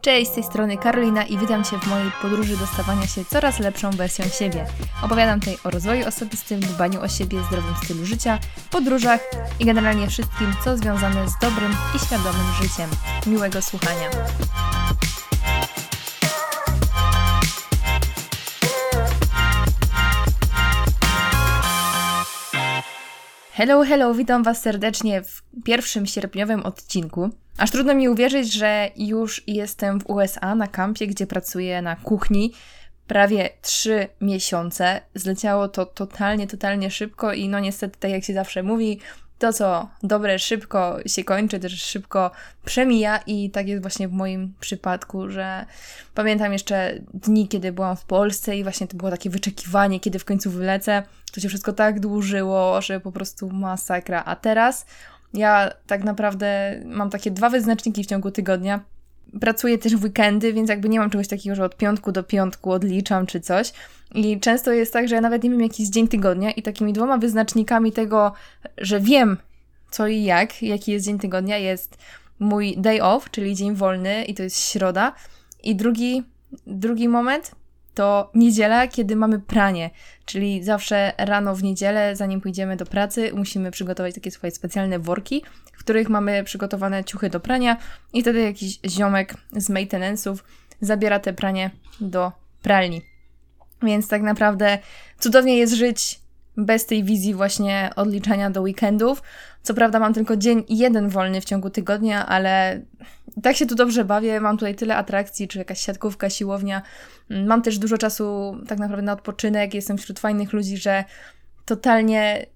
Cześć, z tej strony Karolina i witam Cię w mojej podróży do stawania się coraz lepszą wersją siebie. Opowiadam tutaj o rozwoju osobistym, dbaniu o siebie, zdrowym stylu życia, podróżach i generalnie wszystkim, co związane z dobrym i świadomym życiem. Miłego słuchania. Hello, hello, witam Was serdecznie w pierwszym sierpniowym odcinku. Aż trudno mi uwierzyć, że już jestem w USA na kampie, gdzie pracuję na kuchni. Prawie trzy miesiące. Zleciało to totalnie, totalnie szybko i no niestety, tak jak się zawsze mówi, to co dobre szybko się kończy, też szybko przemija i tak jest właśnie w moim przypadku, że pamiętam jeszcze dni, kiedy byłam w Polsce i właśnie to było takie wyczekiwanie, kiedy w końcu wylecę. To się wszystko tak dłużyło, że po prostu masakra. A teraz ja tak naprawdę mam takie dwa wyznaczniki w ciągu tygodnia. Pracuję też w weekendy, więc jakby nie mam czegoś takiego, że od piątku do piątku odliczam czy coś. I często jest tak, że ja nawet nie wiem jaki jest dzień tygodnia i takimi dwoma wyznacznikami tego, że wiem co i jak, jaki jest dzień tygodnia, jest mój day off, czyli dzień wolny i to jest środa. I drugi, drugi moment to niedziela, kiedy mamy pranie, czyli zawsze rano w niedzielę, zanim pójdziemy do pracy, musimy przygotować takie swoje specjalne worki, w których mamy przygotowane ciuchy do prania i wtedy jakiś ziomek z maintenance'ów zabiera te pranie do pralni. Więc tak naprawdę cudownie jest żyć bez tej wizji właśnie odliczania do weekendów. Co prawda mam tylko dzień jeden wolny w ciągu tygodnia, ale tak się tu dobrze bawię. Mam tutaj tyle atrakcji, czy jakaś siatkówka, siłownia. Mam też dużo czasu tak naprawdę na odpoczynek. Jestem wśród fajnych ludzi, że totalnie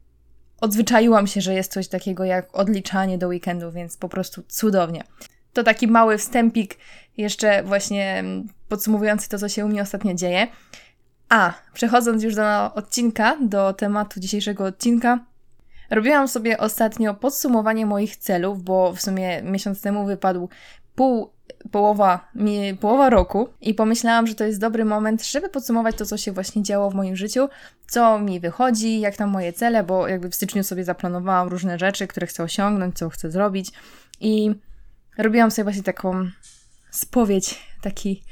odzwyczaiłam się, że jest coś takiego jak odliczanie do weekendu, więc po prostu cudownie. To taki mały wstępik, jeszcze właśnie podsumowujący to, co się u mnie ostatnio dzieje. A, przechodząc już do odcinka, do tematu dzisiejszego odcinka, robiłam sobie ostatnio podsumowanie moich celów, bo w sumie miesiąc temu wypadł pół, połowa, mi, połowa roku i pomyślałam, że to jest dobry moment, żeby podsumować to, co się właśnie działo w moim życiu, co mi wychodzi, jak tam moje cele, bo jakby w styczniu sobie zaplanowałam różne rzeczy, które chcę osiągnąć, co chcę zrobić i robiłam sobie właśnie taką spowiedź, taki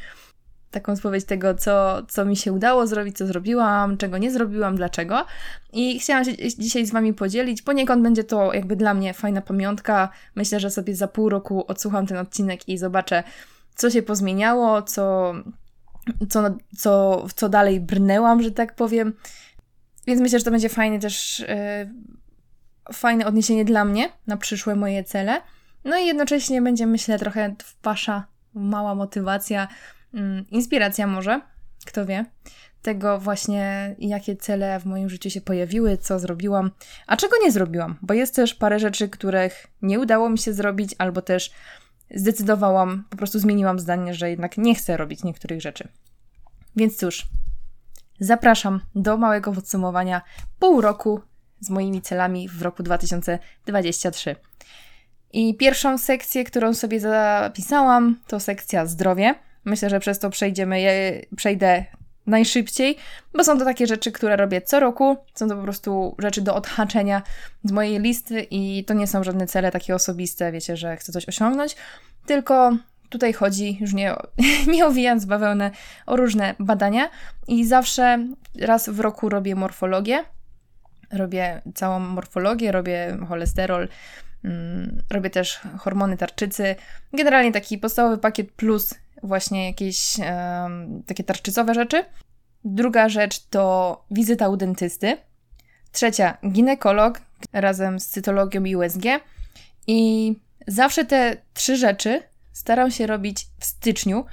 taką spowiedź tego, co, co mi się udało zrobić, co zrobiłam, czego nie zrobiłam, dlaczego. I chciałam się dzisiaj z Wami podzielić. Poniekąd będzie to jakby dla mnie fajna pamiątka. Myślę, że sobie za pół roku odsłucham ten odcinek i zobaczę, co się pozmieniało, co, co, co, co dalej brnęłam, że tak powiem. Więc myślę, że to będzie fajny też yy, fajne odniesienie dla mnie na przyszłe moje cele. No i jednocześnie będzie, myślę, trochę wasza mała motywacja inspiracja może, kto wie, tego właśnie, jakie cele w moim życiu się pojawiły, co zrobiłam, a czego nie zrobiłam, bo jest też parę rzeczy, których nie udało mi się zrobić, albo też zdecydowałam, po prostu zmieniłam zdanie, że jednak nie chcę robić niektórych rzeczy. Więc cóż, zapraszam do małego podsumowania pół roku z moimi celami w roku 2023. I pierwszą sekcję, którą sobie zapisałam, to sekcja zdrowie. Myślę, że przez to przejdziemy, je, przejdę najszybciej, bo są to takie rzeczy, które robię co roku. Są to po prostu rzeczy do odhaczenia z mojej listy i to nie są żadne cele takie osobiste, wiecie, że chcę coś osiągnąć, tylko tutaj chodzi, już nie, nie owijając bawełnę, o różne badania i zawsze raz w roku robię morfologię. Robię całą morfologię, robię cholesterol, mm, robię też hormony tarczycy. Generalnie taki podstawowy pakiet plus właśnie jakieś takie tarczycowe rzeczy. Druga rzecz to wizyta u dentysty. Trzecia, ginekolog razem z cytologią i USG. I zawsze te trzy rzeczy staram się robić w styczniu,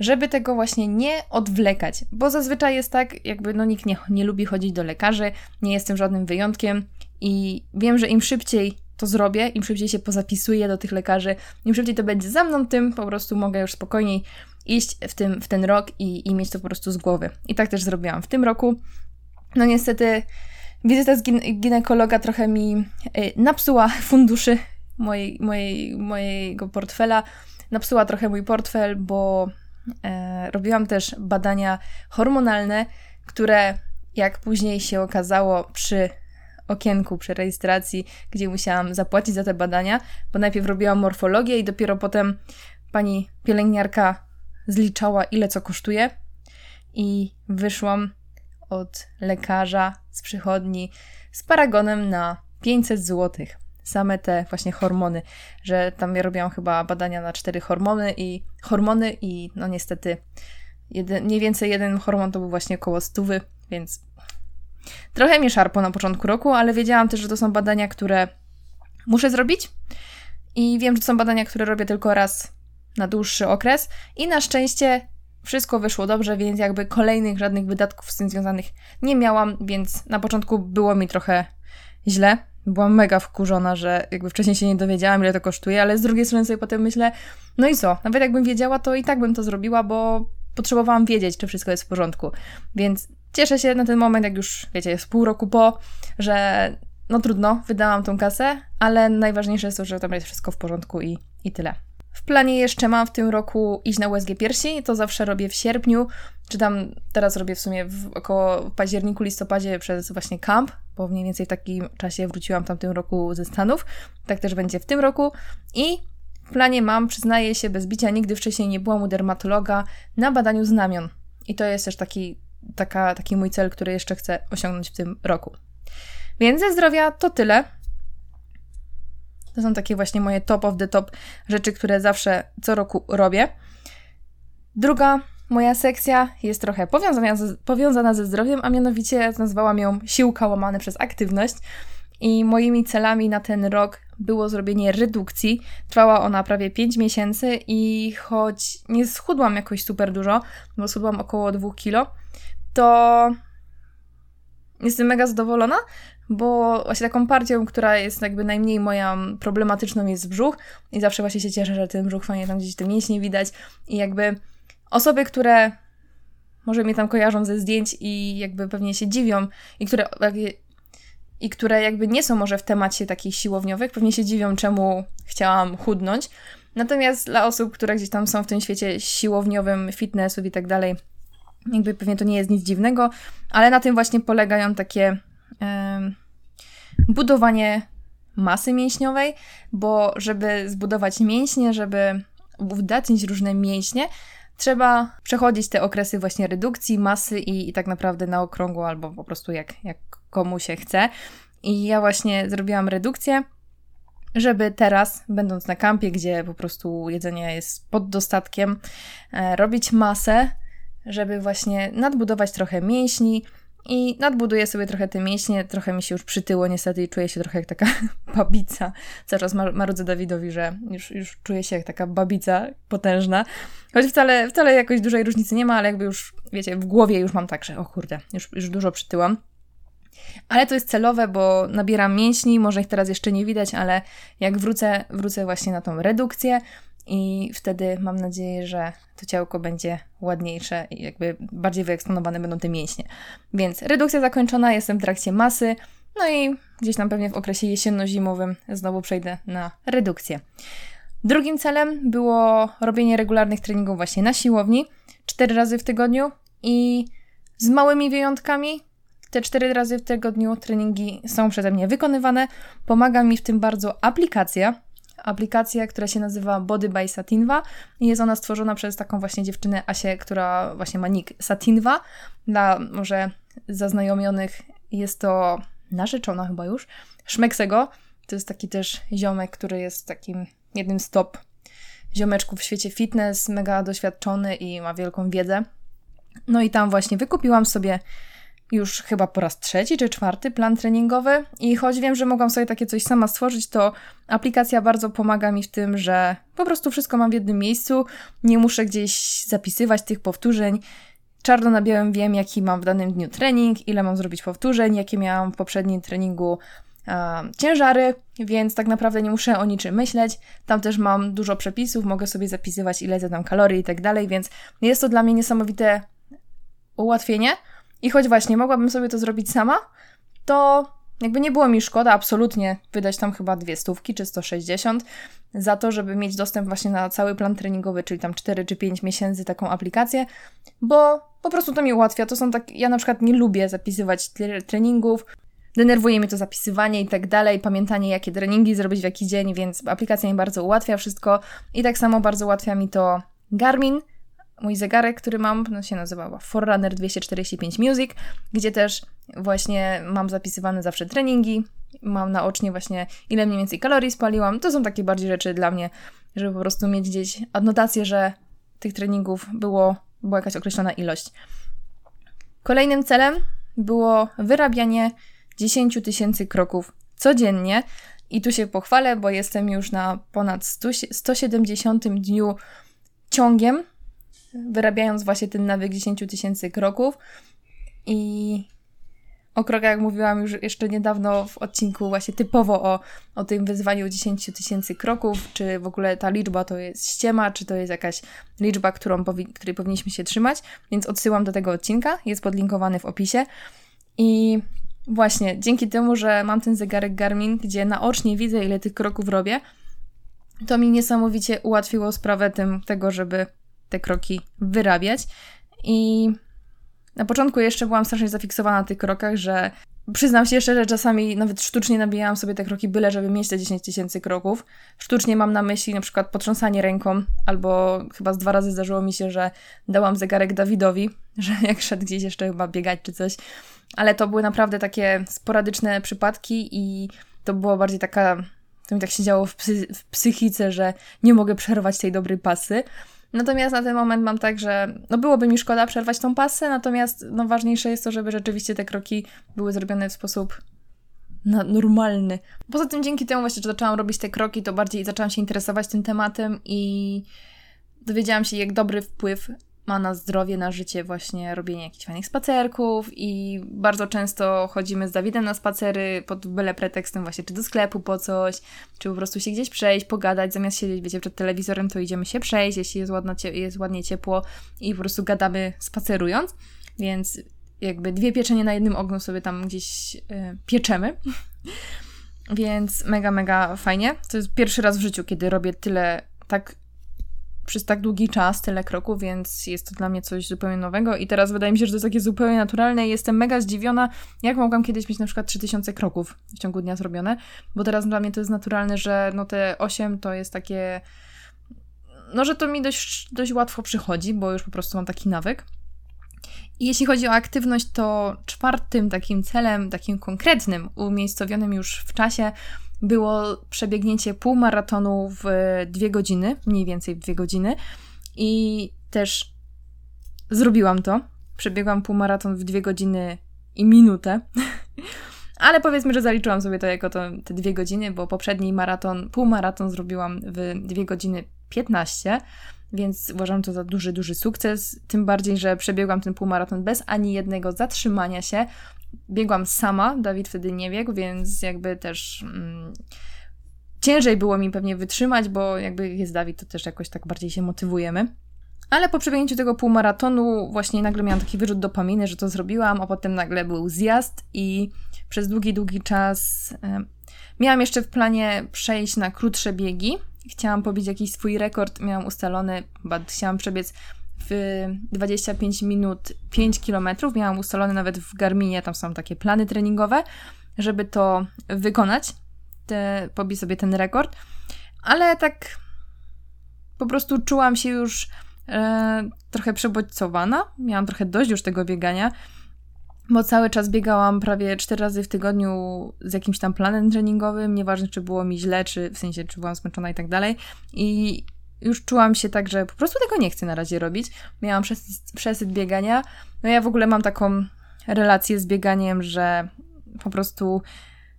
żeby tego właśnie nie odwlekać, bo zazwyczaj jest tak, jakby no nikt nie, nie lubi chodzić do lekarzy, nie jestem żadnym wyjątkiem i wiem, że im szybciej to zrobię, im szybciej się pozapisuję do tych lekarzy, im szybciej to będzie za mną, tym po prostu mogę już spokojniej iść w, tym, w ten rok i, i mieć to po prostu z głowy. I tak też zrobiłam w tym roku. No niestety wizyta z ginekologa trochę mi y, napsuła funduszy mojej, mojej, mojego portfela. Napsuła trochę mój portfel, bo e, robiłam też badania hormonalne, które jak później się okazało przy okienku przy rejestracji, gdzie musiałam zapłacić za te badania, bo najpierw robiłam morfologię i dopiero potem pani pielęgniarka zliczała, ile co kosztuje, i wyszłam od lekarza z przychodni z paragonem na 500 zł. Same te właśnie hormony, że tam ja robiłam chyba badania na cztery hormony i hormony i no niestety jeden, mniej więcej jeden hormon to był właśnie około stówy, więc trochę mnie szarpo na początku roku, ale wiedziałam też, że to są badania, które muszę zrobić i wiem, że to są badania, które robię tylko raz na dłuższy okres i na szczęście wszystko wyszło dobrze, więc jakby kolejnych żadnych wydatków z tym związanych nie miałam, więc na początku było mi trochę źle. Byłam mega wkurzona, że jakby wcześniej się nie dowiedziałam, ile to kosztuje, ale z drugiej strony sobie potem myślę, no i co, nawet jakbym wiedziała, to i tak bym to zrobiła, bo potrzebowałam wiedzieć, czy wszystko jest w porządku. Więc cieszę się na ten moment, jak już, wiecie, jest pół roku po, że no trudno, wydałam tą kasę, ale najważniejsze jest to, że tam jest wszystko w porządku i, i tyle. W planie jeszcze mam w tym roku iść na USG piersi, to zawsze robię w sierpniu, czy tam teraz robię w sumie w około październiku, listopadzie przez właśnie kamp, bo mniej więcej w takim czasie wróciłam tam tym roku ze Stanów. Tak też będzie w tym roku. I w planie mam, przyznaję się bez bicia, nigdy wcześniej nie byłam u dermatologa na badaniu znamion. I to jest też taki, taka, taki mój cel, który jeszcze chcę osiągnąć w tym roku. Więc ze zdrowia to tyle. To są takie właśnie moje top of the top rzeczy, które zawsze co roku robię. Druga moja sekcja jest trochę powiązana, z, powiązana ze zdrowiem, a mianowicie nazwałam ją siłka łamane przez aktywność. I moimi celami na ten rok było zrobienie redukcji. Trwała ona prawie 5 miesięcy i choć nie schudłam jakoś super dużo, bo schudłam około 2 kilo, to jestem mega zadowolona, bo właśnie taką partią, która jest jakby najmniej moja problematyczną jest brzuch i zawsze właśnie się cieszę, że ten brzuch fajnie tam gdzieś te mięśnie widać i jakby osoby, które może mnie tam kojarzą ze zdjęć i jakby pewnie się dziwią i które i które jakby nie są może w temacie takich siłowniowych, pewnie się dziwią, czemu chciałam chudnąć. Natomiast dla osób, które gdzieś tam są w tym świecie siłowniowym, fitnessów i tak dalej, jakby pewnie to nie jest nic dziwnego, ale na tym właśnie polegają takie budowanie masy mięśniowej, bo żeby zbudować mięśnie, żeby uwdatnić różne mięśnie, trzeba przechodzić te okresy właśnie redukcji masy i, i tak naprawdę na okrągło albo po prostu jak, jak komu się chce. I ja właśnie zrobiłam redukcję, żeby teraz, będąc na kampie, gdzie po prostu jedzenie jest pod dostatkiem, e, robić masę, żeby właśnie nadbudować trochę mięśni, i nadbuduję sobie trochę te mięśnie, trochę mi się już przytyło niestety i czuję się trochę jak taka babica. Czas marudzę Dawidowi, że już, już czuję się jak taka babica potężna. Choć wcale, wcale jakoś dużej różnicy nie ma, ale jakby już, wiecie, w głowie już mam tak, że o kurde, już, już dużo przytyłam. Ale to jest celowe, bo nabieram mięśni, może ich teraz jeszcze nie widać, ale jak wrócę, wrócę właśnie na tą redukcję, i wtedy mam nadzieję, że to ciałko będzie ładniejsze i jakby bardziej wyeksponowane będą te mięśnie. Więc redukcja zakończona, jestem w trakcie masy, no i gdzieś tam pewnie w okresie jesienno-zimowym znowu przejdę na redukcję. Drugim celem było robienie regularnych treningów właśnie na siłowni, cztery razy w tygodniu i z małymi wyjątkami. Te cztery razy w tygodniu treningi są przeze mnie wykonywane. Pomaga mi w tym bardzo aplikacja, aplikacja, która się nazywa Body by Satinwa i jest ona stworzona przez taką właśnie dziewczynę Asię, która właśnie ma nick Satinwa. Dla może zaznajomionych jest to narzeczona chyba już, Szmeksego. To jest taki też ziomek, który jest takim jednym z top ziomeczków w świecie fitness, mega doświadczony i ma wielką wiedzę. No i tam właśnie wykupiłam sobie już chyba po raz trzeci czy czwarty plan treningowy i choć wiem, że mogłam sobie takie coś sama stworzyć, to aplikacja bardzo pomaga mi w tym, że po prostu wszystko mam w jednym miejscu, nie muszę gdzieś zapisywać tych powtórzeń. Czarno na białym wiem, jaki mam w danym dniu trening, ile mam zrobić powtórzeń, jakie miałam w poprzednim treningu ciężary, więc tak naprawdę nie muszę o niczym myśleć. Tam też mam dużo przepisów, mogę sobie zapisywać ile zadam kalorii i tak dalej, więc jest to dla mnie niesamowite ułatwienie. I choć właśnie mogłabym sobie to zrobić sama, to jakby nie było mi szkoda absolutnie wydać tam chyba dwie stówki czy 160 za to, żeby mieć dostęp właśnie na cały plan treningowy, czyli tam 4 czy 5 miesięcy taką aplikację, bo po prostu to mi ułatwia. To są tak, ja na przykład nie lubię zapisywać treningów. denerwuje mnie to zapisywanie i tak dalej, pamiętanie jakie treningi zrobić w jaki dzień, więc aplikacja mi bardzo ułatwia wszystko i tak samo bardzo ułatwia mi to Garmin, mój zegarek, który mam, no się nazywa Forerunner 245 Music, gdzie też właśnie mam zapisywane zawsze treningi, mam naocznie właśnie ile mniej więcej kalorii spaliłam. To są takie bardziej rzeczy dla mnie, żeby po prostu mieć gdzieś adnotację, że tych treningów było, była jakaś określona ilość. Kolejnym celem było wyrabianie 10 tysięcy kroków codziennie. I tu się pochwalę, bo jestem już na ponad 100, 170 dniu ciągiem, wyrabiając właśnie ten nawyk 10 tysięcy kroków. I o krokach mówiłam już jeszcze niedawno w odcinku właśnie typowo o, o tym wyzwaniu 10 tysięcy kroków, czy w ogóle ta liczba to jest ściema, czy to jest jakaś liczba, którą powi której powinniśmy się trzymać, więc odsyłam do tego odcinka, jest podlinkowany w opisie. I właśnie dzięki temu, że mam ten zegarek Garmin, gdzie naocznie widzę, ile tych kroków robię, to mi niesamowicie ułatwiło sprawę tym, tego, żeby te kroki wyrabiać. I na początku jeszcze byłam strasznie zafiksowana na tych krokach, że przyznam się jeszcze, że czasami nawet sztucznie nabijałam sobie te kroki byle, żeby mieć te 10 tysięcy kroków. Sztucznie mam na myśli na przykład potrząsanie ręką, albo chyba z dwa razy zdarzyło mi się, że dałam zegarek Dawidowi, że jak szedł gdzieś jeszcze chyba biegać czy coś. Ale to były naprawdę takie sporadyczne przypadki i to było bardziej taka, to mi tak się działo w, psy, w psychice, że nie mogę przerwać tej dobrej pasy. Natomiast na ten moment mam tak, że no byłoby mi szkoda przerwać tą pasę, natomiast no ważniejsze jest to, żeby rzeczywiście te kroki były zrobione w sposób normalny. Poza tym dzięki temu właśnie, że zaczęłam robić te kroki, to bardziej zaczęłam się interesować tym tematem i dowiedziałam się, jak dobry wpływ ma na zdrowie, na życie właśnie robienie jakichś fajnych spacerków i bardzo często chodzimy z Dawidem na spacery pod byle pretekstem właśnie czy do sklepu po coś, czy po prostu się gdzieś przejść, pogadać, zamiast siedzieć, wiecie, przed telewizorem, to idziemy się przejść, jeśli jest, ładno, jest ładnie ciepło i po prostu gadamy spacerując, więc jakby dwie pieczenie na jednym ogniu sobie tam gdzieś yy, pieczemy. Więc mega, mega fajnie. To jest pierwszy raz w życiu, kiedy robię tyle tak przez tak długi czas, tyle kroków, więc jest to dla mnie coś zupełnie nowego i teraz wydaje mi się, że to jest takie zupełnie naturalne i jestem mega zdziwiona, jak mogłam kiedyś mieć na przykład 3000 kroków w ciągu dnia zrobione, bo teraz dla mnie to jest naturalne, że no te 8 to jest takie, no że to mi dość, dość łatwo przychodzi, bo już po prostu mam taki nawyk. I jeśli chodzi o aktywność, to czwartym takim celem, takim konkretnym, umiejscowionym już w czasie, było przebiegnięcie półmaratonu w dwie godziny, mniej więcej w dwie godziny. I też zrobiłam to. Przebiegłam półmaraton w dwie godziny i minutę. Ale powiedzmy, że zaliczyłam sobie to jako to, te dwie godziny, bo poprzedni maraton, półmaraton zrobiłam w dwie godziny 15, więc uważam to za duży, duży sukces. Tym bardziej, że przebiegłam ten półmaraton bez ani jednego zatrzymania się biegłam sama, Dawid wtedy nie biegł, więc jakby też mm, ciężej było mi pewnie wytrzymać, bo jakby jest Dawid, to też jakoś tak bardziej się motywujemy. Ale po przebiegnięciu tego półmaratonu właśnie nagle miałam taki wyrzut dopaminy, że to zrobiłam, a potem nagle był zjazd i przez długi, długi czas e, miałam jeszcze w planie przejść na krótsze biegi. Chciałam pobić jakiś swój rekord, miałam ustalony, chyba chciałam przebiec w 25 minut 5 km. Miałam ustalone nawet w Garminie, tam są takie plany treningowe, żeby to wykonać, te, pobić sobie ten rekord. Ale tak po prostu czułam się już e, trochę przebodźcowana. Miałam trochę dość już tego biegania, bo cały czas biegałam prawie 4 razy w tygodniu z jakimś tam planem treningowym, nieważne czy było mi źle, czy w sensie czy byłam zmęczona i tak dalej. I już czułam się tak, że po prostu tego nie chcę na razie robić. Miałam przesyt, biegania. No ja w ogóle mam taką relację z bieganiem, że po prostu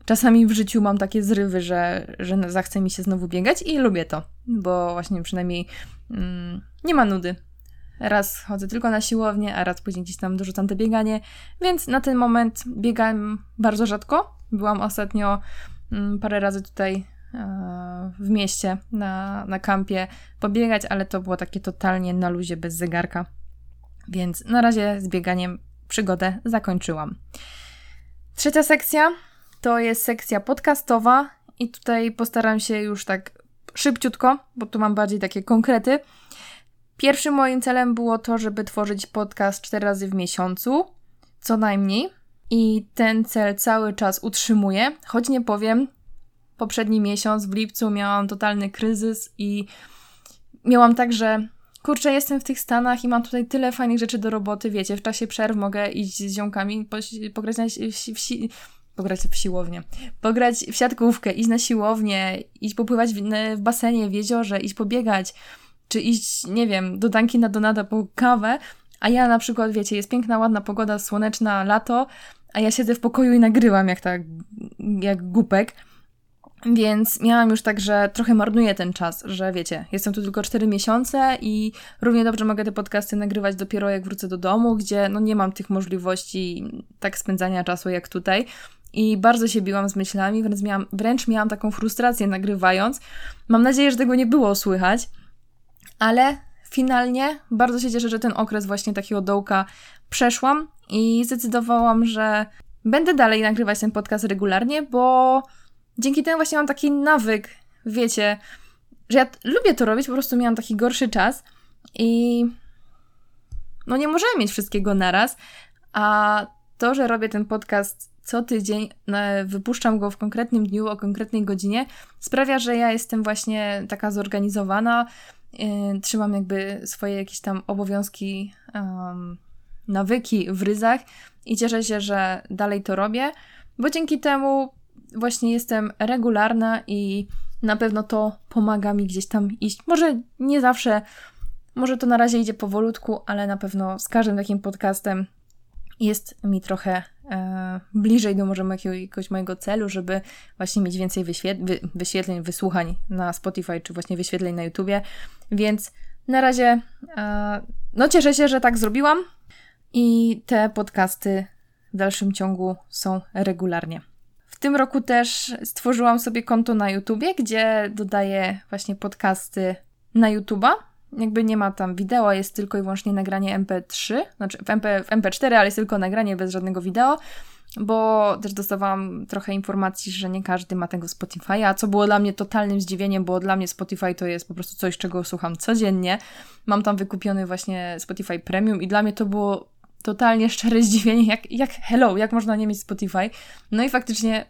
czasami w życiu mam takie zrywy, że, że zachce mi się znowu biegać i lubię to, bo właśnie przynajmniej mm, nie ma nudy. Raz chodzę tylko na siłownię, a raz później gdzieś tam dorzucam te bieganie, więc na ten moment biegam bardzo rzadko. Byłam ostatnio mm, parę razy tutaj w mieście, na, na kampie pobiegać, ale to było takie totalnie na luzie, bez zegarka. Więc na razie z bieganiem przygodę zakończyłam. Trzecia sekcja to jest sekcja podcastowa i tutaj postaram się już tak szybciutko, bo tu mam bardziej takie konkrety. Pierwszym moim celem było to, żeby tworzyć podcast cztery razy w miesiącu, co najmniej. i ten cel cały czas utrzymuję, choć nie powiem, poprzedni miesiąc w lipcu miałam totalny kryzys i miałam tak, że kurczę, jestem w tych Stanach i mam tutaj tyle fajnych rzeczy do roboty, wiecie, w czasie przerw mogę iść z ziomkami, po, pograć na, w, pograć w siłownię, pograć w siatkówkę, iść na siłownię, iść popływać w, w basenie, w jeziorze, iść pobiegać, czy iść, nie wiem, do na Donada po kawę, a ja na przykład, wiecie, jest piękna, ładna pogoda, słoneczna, lato, a ja siedzę w pokoju i nagrywam jak tak, jak głupek. Więc miałam już tak, że trochę marnuję ten czas, że wiecie, jestem tu tylko 4 miesiące i równie dobrze mogę te podcasty nagrywać dopiero jak wrócę do domu, gdzie no nie mam tych możliwości tak spędzania czasu jak tutaj. I bardzo się biłam z myślami, wręcz miałam, wręcz miałam taką frustrację nagrywając. Mam nadzieję, że tego nie było słychać, ale finalnie bardzo się cieszę, że ten okres właśnie takiego dołka przeszłam i zdecydowałam, że będę dalej nagrywać ten podcast regularnie, bo dzięki temu właśnie mam taki nawyk, wiecie, że ja lubię to robić, po prostu miałam taki gorszy czas i no nie możemy mieć wszystkiego naraz, a to, że robię ten podcast co tydzień, wypuszczam go w konkretnym dniu, o konkretnej godzinie, sprawia, że ja jestem właśnie taka zorganizowana, yy, trzymam jakby swoje jakieś tam obowiązki, um, nawyki w ryzach i cieszę się, że dalej to robię, bo dzięki temu właśnie jestem regularna i na pewno to pomaga mi gdzieś tam iść. Może nie zawsze, może to na razie idzie powolutku, ale na pewno z każdym takim podcastem jest mi trochę e, bliżej do może jakiegoś mojego celu, żeby właśnie mieć więcej wyświet- wy- wyświetleń, wysłuchań na Spotify, czy właśnie wyświetleń na YouTubie. Więc na razie e, no cieszę się, że tak zrobiłam i te podcasty w dalszym ciągu są regularnie. W tym roku też stworzyłam sobie konto na YouTubie, gdzie dodaję właśnie podcasty na YouTuba. Jakby nie ma tam wideo, jest tylko i wyłącznie nagranie MP3, znaczy w, MP, w MP4, ale jest tylko nagranie bez żadnego wideo, bo też dostawałam trochę informacji, że nie każdy ma tego Spotify'a, co było dla mnie totalnym zdziwieniem, bo dla mnie Spotify to jest po prostu coś, czego słucham codziennie. Mam tam wykupiony właśnie Spotify Premium i dla mnie to było totalnie szczere zdziwienie, jak, jak hello, jak można nie mieć Spotify. No i faktycznie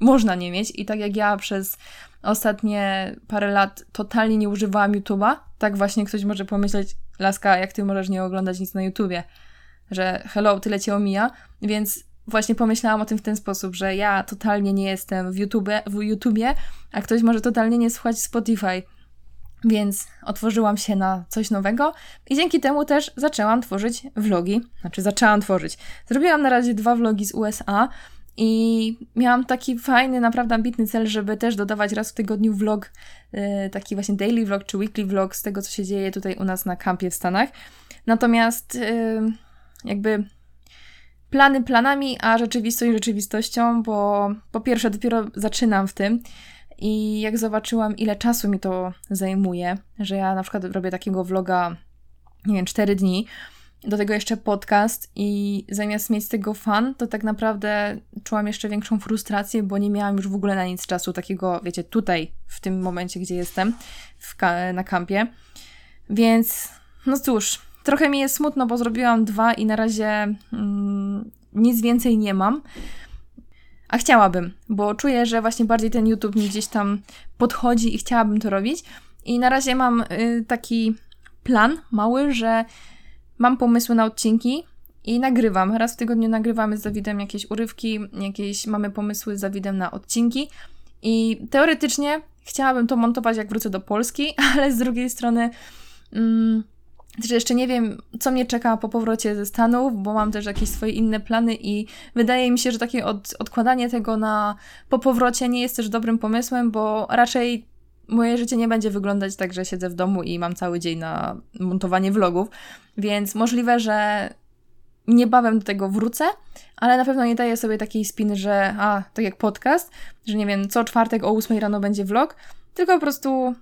można nie mieć i tak jak ja przez ostatnie parę lat totalnie nie używałam YouTube'a, tak właśnie ktoś może pomyśleć, Laska, jak ty możesz nie oglądać nic na YouTubie, że hello, tyle cię omija, więc właśnie pomyślałam o tym w ten sposób, że ja totalnie nie jestem w, YouTube, w YouTubie, a ktoś może totalnie nie słuchać Spotify. Więc otworzyłam się na coś nowego i dzięki temu też zaczęłam tworzyć vlogi. Znaczy, zaczęłam tworzyć. Zrobiłam na razie dwa vlogi z USA i miałam taki fajny, naprawdę ambitny cel, żeby też dodawać raz w tygodniu vlog, yy, taki właśnie daily vlog czy weekly vlog z tego, co się dzieje tutaj u nas na kampie w Stanach. Natomiast yy, jakby plany planami, a rzeczywistość rzeczywistością, bo po pierwsze dopiero zaczynam w tym i jak zobaczyłam, ile czasu mi to zajmuje, że ja na przykład robię takiego vloga, nie wiem, 4 dni, do tego jeszcze podcast i zamiast mieć z tego fan, to tak naprawdę czułam jeszcze większą frustrację, bo nie miałam już w ogóle na nic czasu takiego, wiecie, tutaj, w tym momencie, gdzie jestem, na kampie. Więc, no cóż, trochę mi jest smutno, bo zrobiłam dwa i na razie mm, nic więcej nie mam. A chciałabym, bo czuję, że właśnie bardziej ten YouTube mi gdzieś tam podchodzi i chciałabym to robić. I na razie mam y, taki plan mały, że mam pomysły na odcinki i nagrywam. Raz w tygodniu nagrywamy z Dawidem jakieś urywki, jakieś mamy pomysły z Dawidem na odcinki. I teoretycznie chciałabym to montować, jak wrócę do Polski, ale z drugiej strony. Mm, że jeszcze nie wiem, co mnie czeka po powrocie ze Stanów, bo mam też jakieś swoje inne plany i wydaje mi się, że takie od, odkładanie tego na po powrocie nie jest też dobrym pomysłem, bo raczej moje życie nie będzie wyglądać tak, że siedzę w domu i mam cały dzień na montowanie vlogów, więc możliwe, że niebawem do tego wrócę, ale na pewno nie daję sobie takiej spiny, że a, tak jak podcast, że nie wiem, co czwartek o 8 rano będzie vlog, tylko po prostu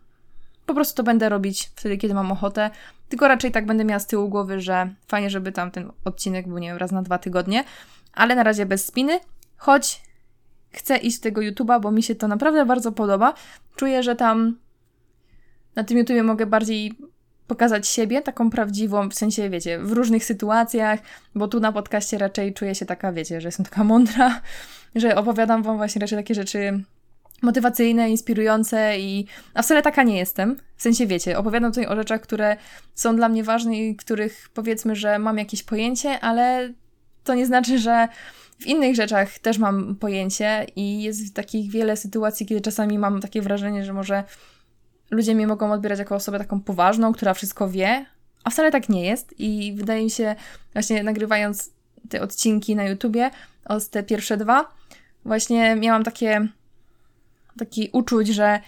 po prostu to będę robić wtedy, kiedy mam ochotę, tylko raczej tak będę miała z tyłu głowy, że fajnie, żeby tam ten odcinek był, nie wiem, raz na dwa tygodnie, ale na razie bez spiny, choć chcę iść z tego YouTube'a, bo mi się to naprawdę bardzo podoba. Czuję, że tam na tym YouTubie mogę bardziej pokazać siebie, taką prawdziwą, w sensie, wiecie, w różnych sytuacjach, bo tu na podcaście raczej czuję się taka, wiecie, że jestem taka mądra, że opowiadam wam właśnie raczej takie rzeczy motywacyjne, inspirujące i... A wcale taka nie jestem. W sensie, wiecie, opowiadam tutaj o rzeczach, które są dla mnie ważne i których powiedzmy, że mam jakieś pojęcie, ale to nie znaczy, że w innych rzeczach też mam pojęcie i jest takich wiele sytuacji, kiedy czasami mam takie wrażenie, że może ludzie mnie mogą odbierać jako osobę taką poważną, która wszystko wie, a wcale tak nie jest i wydaje mi się, właśnie nagrywając te odcinki na YouTubie, od te pierwsze dwa, właśnie miałam takie taki uczuć, że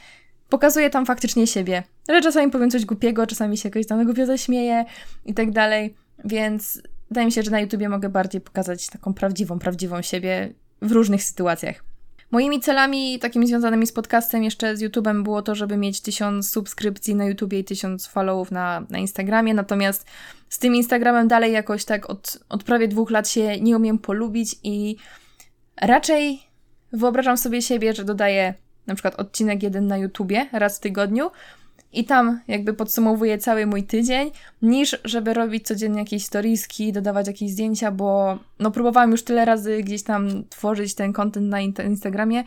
pokazuję tam faktycznie siebie. Że czasami powiem coś głupiego, czasami się jakoś tam głupio zaśmieję i tak dalej, więc wydaje mi się, że na YouTubie mogę bardziej pokazać taką prawdziwą, prawdziwą siebie w różnych sytuacjach. Moimi celami takimi związanymi z podcastem jeszcze z YouTubem było to, żeby mieć tysiąc subskrypcji na YouTubie i tysiąc followów na, na Instagramie, natomiast z tym Instagramem dalej jakoś tak od, od prawie dwóch lat się nie umiem polubić i raczej wyobrażam sobie siebie, że dodaję na przykład odcinek jeden na YouTubie raz w tygodniu i tam jakby podsumowuję cały mój tydzień, niż żeby robić codziennie jakieś storiski, dodawać jakieś zdjęcia, bo no próbowałam już tyle razy gdzieś tam tworzyć ten content na Instagramie,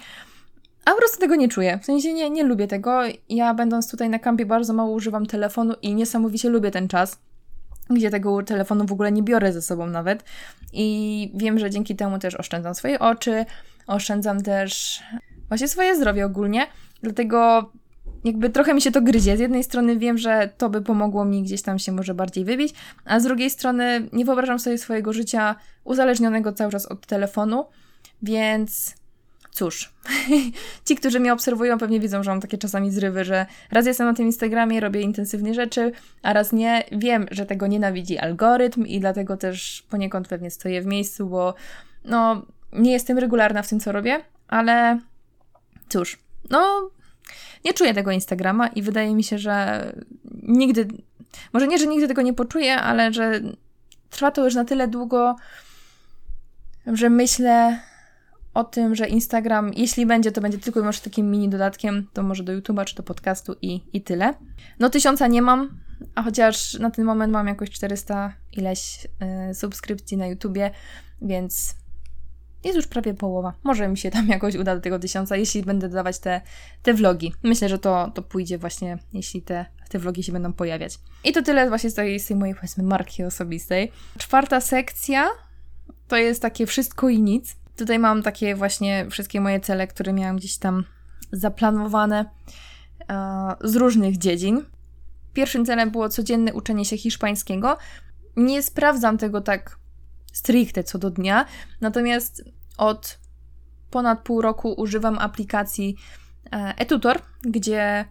a po prostu tego nie czuję. W sensie nie, nie lubię tego. Ja będąc tutaj na kampie bardzo mało używam telefonu i niesamowicie lubię ten czas gdzie tego telefonu w ogóle nie biorę ze sobą nawet. I wiem, że dzięki temu też oszczędzam swoje oczy, oszczędzam też właśnie swoje zdrowie ogólnie. Dlatego jakby trochę mi się to gryzie. Z jednej strony wiem, że to by pomogło mi gdzieś tam się może bardziej wybić, a z drugiej strony nie wyobrażam sobie swojego życia uzależnionego cały czas od telefonu, więc cóż, ci, którzy mnie obserwują, pewnie widzą, że mam takie czasami zrywy, że raz jestem na tym Instagramie, robię intensywnie rzeczy, a raz nie. Wiem, że tego nienawidzi algorytm i dlatego też poniekąd pewnie stoję w miejscu, bo no, nie jestem regularna w tym, co robię, ale cóż, no, nie czuję tego Instagrama i wydaje mi się, że nigdy, może nie, że nigdy tego nie poczuję, ale że trwa to już na tyle długo, że myślę o tym, że Instagram, jeśli będzie, to będzie tylko i wyłącznie takim mini dodatkiem, to może do YouTube'a czy do podcastu i, i tyle. No tysiąca nie mam, a chociaż na ten moment mam jakoś 400 ileś y, subskrypcji na YouTubie, więc jest już prawie połowa. Może mi się tam jakoś uda do tego tysiąca, jeśli będę dodawać te, te vlogi. Myślę, że to, to pójdzie właśnie, jeśli te, te vlogi się będą pojawiać. I to tyle właśnie z tej, z tej mojej, powiedzmy, marki osobistej. Czwarta sekcja to jest takie wszystko i nic. Tutaj mam takie właśnie wszystkie moje cele, które miałam gdzieś tam zaplanowane e, z różnych dziedzin. Pierwszym celem było codzienne uczenie się hiszpańskiego. Nie sprawdzam tego tak stricte co do dnia, natomiast od ponad pół roku używam aplikacji e, eTutor, gdzie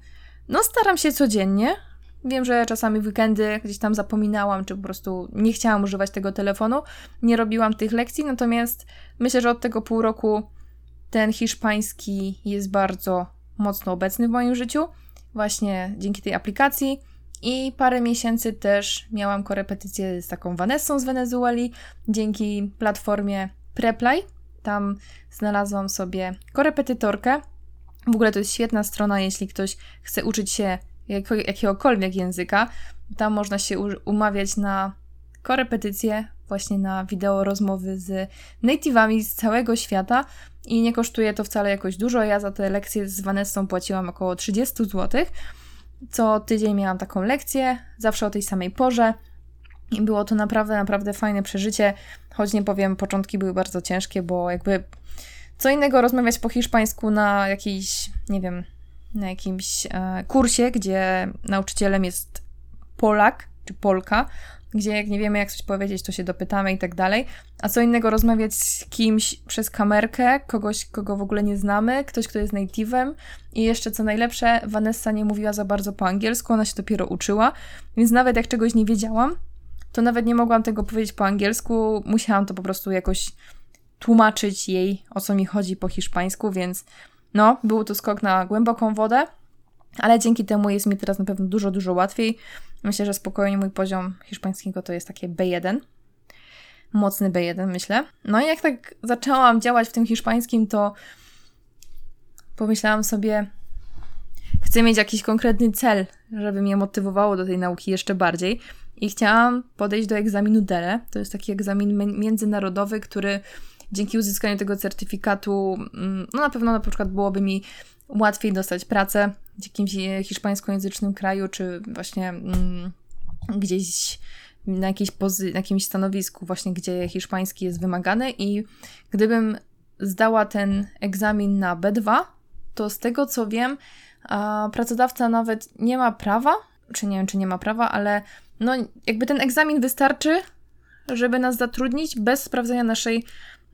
no staram się codziennie. Wiem, że czasami w weekendy gdzieś tam zapominałam, czy po prostu nie chciałam używać tego telefonu, nie robiłam tych lekcji, natomiast myślę, że od tego pół roku ten hiszpański jest bardzo mocno obecny w moim życiu, właśnie dzięki tej aplikacji. I parę miesięcy też miałam korepetycję z taką Vanessą z Wenezueli dzięki platformie Preply. Tam znalazłam sobie korepetytorkę. W ogóle to jest świetna strona, jeśli ktoś chce uczyć się jakiegokolwiek języka. Tam można się umawiać na korepetycje, właśnie na wideo rozmowy z native'ami z całego świata i nie kosztuje to wcale jakoś dużo. Ja za te lekcje z Vanessą płaciłam około 30 zł. Co tydzień miałam taką lekcję, zawsze o tej samej porze. I było to naprawdę, naprawdę fajne przeżycie, choć nie powiem, początki były bardzo ciężkie, bo jakby co innego rozmawiać po hiszpańsku na jakiejś, nie wiem, na jakimś e, kursie, gdzie nauczycielem jest Polak czy Polka, gdzie jak nie wiemy, jak coś powiedzieć, to się dopytamy i tak dalej. A co innego rozmawiać z kimś przez kamerkę, kogoś, kogo w ogóle nie znamy, ktoś, kto jest native'em. I jeszcze co najlepsze, Vanessa nie mówiła za bardzo po angielsku, ona się dopiero uczyła, więc nawet jak czegoś nie wiedziałam, to nawet nie mogłam tego powiedzieć po angielsku, musiałam to po prostu jakoś tłumaczyć jej, o co mi chodzi po hiszpańsku, więc no, był to skok na głęboką wodę, ale dzięki temu jest mi teraz na pewno dużo, dużo łatwiej. Myślę, że spokojnie mój poziom hiszpańskiego to jest takie B1. Mocny B1, myślę. No i jak tak zaczęłam działać w tym hiszpańskim, to pomyślałam sobie, chcę mieć jakiś konkretny cel, żeby mnie motywowało do tej nauki jeszcze bardziej. I chciałam podejść do egzaminu DELE. To jest taki egzamin międzynarodowy, który dzięki uzyskaniu tego certyfikatu, mm, no na pewno na przykład byłoby mi łatwiej dostać pracę jakimś hiszpańskojęzycznym kraju, czy właśnie mm, gdzieś na, jakiejś pozy- na jakimś stanowisku, właśnie gdzie hiszpański jest wymagany. I gdybym zdała ten egzamin na B2, to z tego co wiem, a pracodawca nawet nie ma prawa, czy nie wiem, czy nie ma prawa, ale no jakby ten egzamin wystarczy, żeby nas zatrudnić bez sprawdzenia naszej,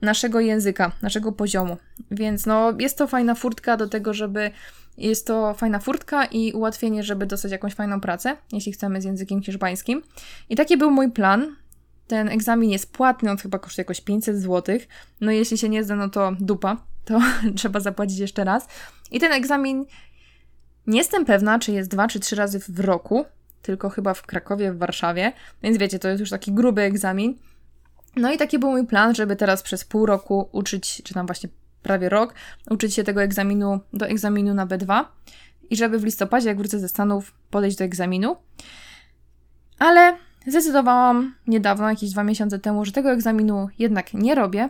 naszego języka, naszego poziomu. Więc no jest to fajna furtka do tego, żeby jest to fajna furtka i ułatwienie, żeby dostać jakąś fajną pracę, jeśli chcemy z językiem hiszpańskim. I taki był mój plan. Ten egzamin jest płatny, on chyba kosztuje jakoś 500 zł. No jeśli się nie zda, no to dupa, to trzeba zapłacić jeszcze raz. I ten egzamin nie jestem pewna, czy jest dwa czy trzy razy w roku, tylko chyba w Krakowie, w Warszawie, więc wiecie, to jest już taki gruby egzamin. No i taki był mój plan, żeby teraz przez pół roku uczyć, czy tam właśnie prawie rok, uczyć się tego egzaminu, do egzaminu na B2 i żeby w listopadzie, jak wrócę ze Stanów, podejść do egzaminu. Ale zdecydowałam niedawno, jakieś dwa miesiące temu, że tego egzaminu jednak nie robię.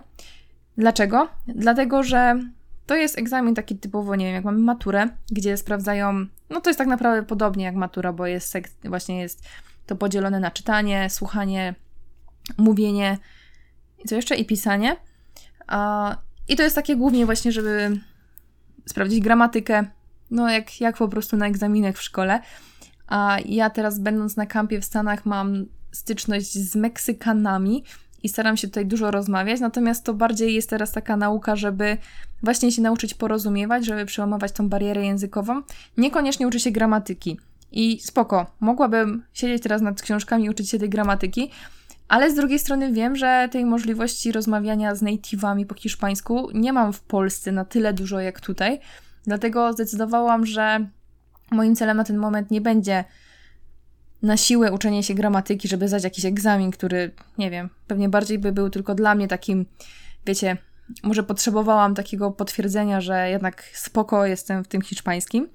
Dlaczego? Dlatego, że to jest egzamin taki typowo, nie wiem, jak mamy maturę, gdzie sprawdzają, no to jest tak naprawdę podobnie jak matura, bo jest właśnie jest to podzielone na czytanie, słuchanie, mówienie, co jeszcze? I pisanie. I to jest takie głównie właśnie, żeby sprawdzić gramatykę, no jak, jak po prostu na egzaminach w szkole. A ja teraz będąc na kampie w Stanach mam styczność z Meksykanami, i staram się tutaj dużo rozmawiać, natomiast to bardziej jest teraz taka nauka, żeby właśnie się nauczyć porozumiewać, żeby przełamywać tą barierę językową. Niekoniecznie uczy się gramatyki. I spoko, mogłabym siedzieć teraz nad książkami i uczyć się tej gramatyki, ale z drugiej strony wiem, że tej możliwości rozmawiania z native'ami po hiszpańsku nie mam w Polsce na tyle dużo jak tutaj. Dlatego zdecydowałam, że moim celem na ten moment nie będzie na siłę uczenie się gramatyki, żeby zdać jakiś egzamin, który, nie wiem, pewnie bardziej by był tylko dla mnie takim, wiecie, może potrzebowałam takiego potwierdzenia, że jednak spoko jestem w tym hiszpańskim.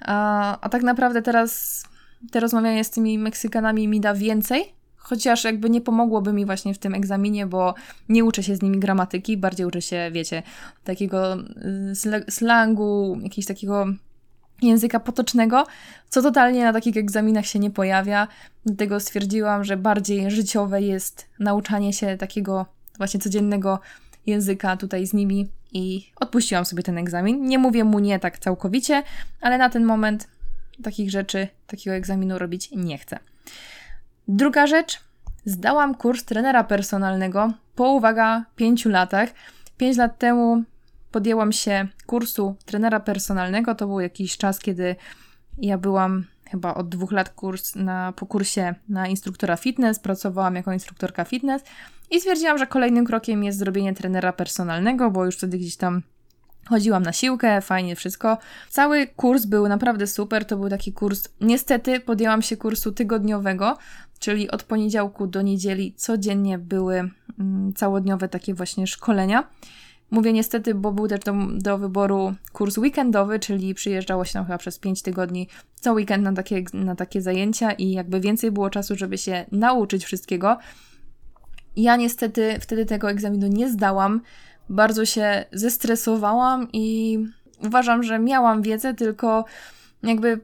A, a tak naprawdę teraz te rozmawianie z tymi Meksykanami mi da więcej, chociaż jakby nie pomogłoby mi właśnie w tym egzaminie, bo nie uczę się z nimi gramatyki, bardziej uczę się, wiecie, takiego y, slangu, jakiegoś takiego języka potocznego, co totalnie na takich egzaminach się nie pojawia. Dlatego stwierdziłam, że bardziej życiowe jest nauczanie się takiego właśnie codziennego języka tutaj z nimi i odpuściłam sobie ten egzamin. Nie mówię mu nie tak całkowicie, ale na ten moment takich rzeczy, takiego egzaminu robić nie chcę. Druga rzecz, zdałam kurs trenera personalnego po, uwaga, pięciu latach. Pięć lat temu podjęłam się kursu trenera personalnego. To był jakiś czas, kiedy ja byłam chyba od dwóch lat kurs na, po kursie na instruktora fitness, pracowałam jako instruktorka fitness i stwierdziłam, że kolejnym krokiem jest zrobienie trenera personalnego, bo już wtedy gdzieś tam chodziłam na siłkę, fajnie wszystko. Cały kurs był naprawdę super, to był taki kurs, niestety podjęłam się kursu tygodniowego, czyli od poniedziałku do niedzieli codziennie były mm, całodniowe takie właśnie szkolenia. Mówię niestety, bo był też do, do wyboru kurs weekendowy, czyli przyjeżdżało się tam chyba przez 5 tygodni co weekend na takie, na takie zajęcia i jakby więcej było czasu, żeby się nauczyć wszystkiego. Ja niestety wtedy tego egzaminu nie zdałam. Bardzo się zestresowałam i uważam, że miałam wiedzę, tylko jakby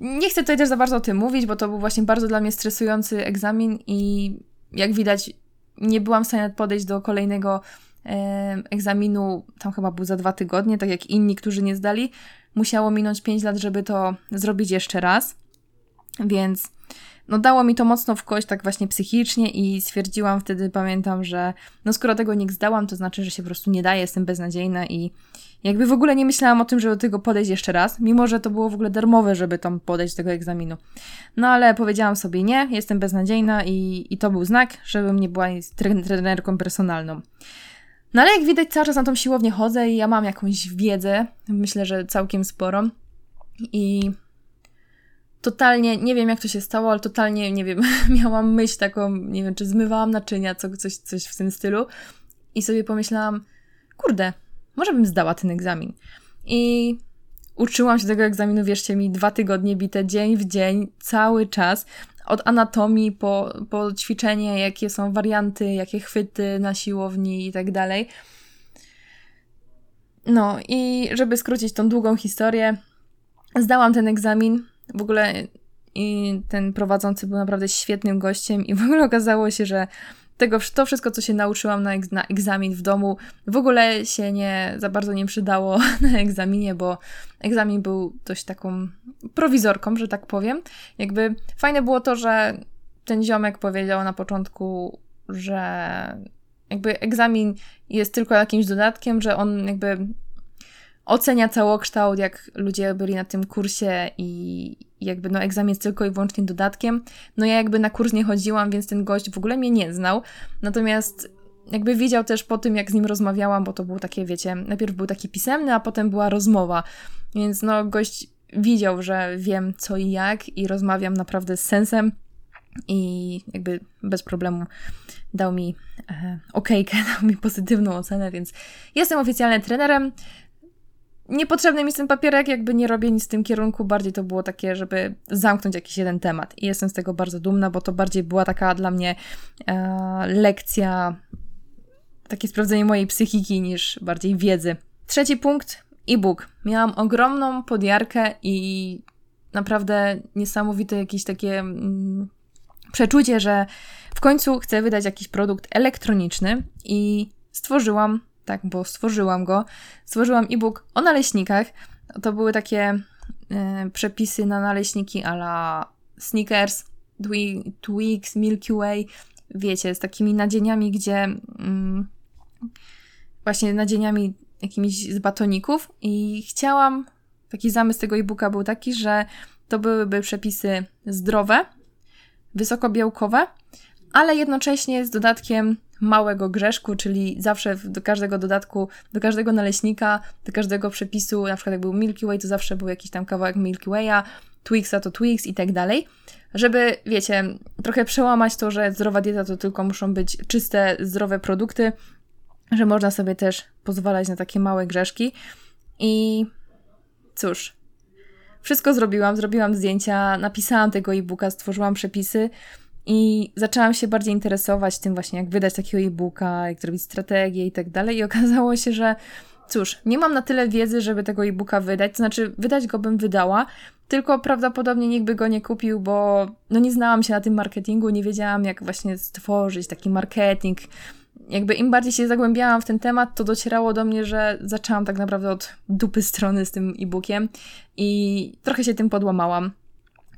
nie chcę tutaj też za bardzo o tym mówić, bo to był właśnie bardzo dla mnie stresujący egzamin i jak widać nie byłam w stanie podejść do kolejnego egzaminu, tam chyba był za dwa tygodnie, tak jak inni, którzy nie zdali. Musiało minąć 5 lat, żeby to zrobić jeszcze raz. Więc no dało mi to mocno w kość, tak właśnie psychicznie i stwierdziłam wtedy, pamiętam, że no skoro tego nie zdałam, to znaczy, że się po prostu nie daje, jestem beznadziejna i jakby w ogóle nie myślałam o tym, żeby do tego podejść jeszcze raz, mimo że to było w ogóle darmowe, żeby tam podejść do tego egzaminu. No ale powiedziałam sobie nie, jestem beznadziejna i, i to był znak, żebym nie była trenerką personalną. No ale jak widać, cały czas na tą siłownię chodzę i ja mam jakąś wiedzę, myślę, że całkiem sporą. I totalnie, nie wiem jak to się stało, ale totalnie, nie wiem, miałam myśl taką, nie wiem, czy zmywałam naczynia, co, coś, coś w tym stylu. I sobie pomyślałam, kurde, może bym zdała ten egzamin. I uczyłam się tego egzaminu, wierzcie mi, dwa tygodnie bite, dzień w dzień, cały czas. Od anatomii po, po ćwiczenie, jakie są warianty, jakie chwyty na siłowni i tak dalej. No i żeby skrócić tą długą historię, zdałam ten egzamin. W ogóle i ten prowadzący był naprawdę świetnym gościem i w ogóle okazało się, że tego, to wszystko, co się nauczyłam na, na egzamin w domu, w ogóle się nie za bardzo nie przydało na egzaminie, bo egzamin był dość taką prowizorką, że tak powiem. Jakby fajne było to, że ten ziomek powiedział na początku, że jakby egzamin jest tylko jakimś dodatkiem, że on jakby ocenia całokształt, jak ludzie byli na tym kursie i jakby no egzamin jest tylko i wyłącznie dodatkiem. No ja jakby na kurs nie chodziłam, więc ten gość w ogóle mnie nie znał. Natomiast jakby widział też po tym, jak z nim rozmawiałam, bo to było takie, wiecie, najpierw był taki pisemny, a potem była rozmowa. Więc no gość widział, że wiem co i jak i rozmawiam naprawdę z sensem i jakby bez problemu dał mi e, okejkę, dał mi pozytywną ocenę, więc jestem oficjalnie trenerem. Niepotrzebny mi jest ten papierek, jakby nie robię nic w tym kierunku, bardziej to było takie, żeby zamknąć jakiś jeden temat. I jestem z tego bardzo dumna, bo to bardziej była taka dla mnie e, lekcja, takie sprawdzenie mojej psychiki niż bardziej wiedzy. Trzeci punkt, e-book. Miałam ogromną podjarkę i naprawdę niesamowite jakieś takie mm, przeczucie, że w końcu chcę wydać jakiś produkt elektroniczny i stworzyłam tak, bo stworzyłam go. Stworzyłam e-book o naleśnikach. To były takie e, przepisy na naleśniki ala Snickers, Twix, Milky Way, wiecie, z takimi nadzieniami, gdzie mm, właśnie nadzieniami jakimiś z batoników i chciałam, taki zamysł tego e-booka był taki, że to byłyby przepisy zdrowe, wysokobiałkowe, ale jednocześnie z dodatkiem małego grzeszku, czyli zawsze do każdego dodatku, do każdego naleśnika, do każdego przepisu, na przykład jak był Milky Way, to zawsze był jakiś tam kawałek Milky Way'a, Twixa to Twix i tak dalej, żeby, wiecie, trochę przełamać to, że zdrowa dieta to tylko muszą być czyste, zdrowe produkty, że można sobie też pozwalać na takie małe grzeszki. I cóż, wszystko zrobiłam, zrobiłam zdjęcia, napisałam tego e-booka, stworzyłam przepisy, i zaczęłam się bardziej interesować tym właśnie, jak wydać takiego e-booka, jak zrobić strategię i tak dalej. I okazało się, że cóż, nie mam na tyle wiedzy, żeby tego e-booka wydać. To znaczy, wydać go bym wydała, tylko prawdopodobnie nikt by go nie kupił, bo no nie znałam się na tym marketingu, nie wiedziałam, jak właśnie stworzyć taki marketing. Jakby im bardziej się zagłębiałam w ten temat, to docierało do mnie, że zaczęłam tak naprawdę od dupy strony z tym e-bookiem i trochę się tym podłamałam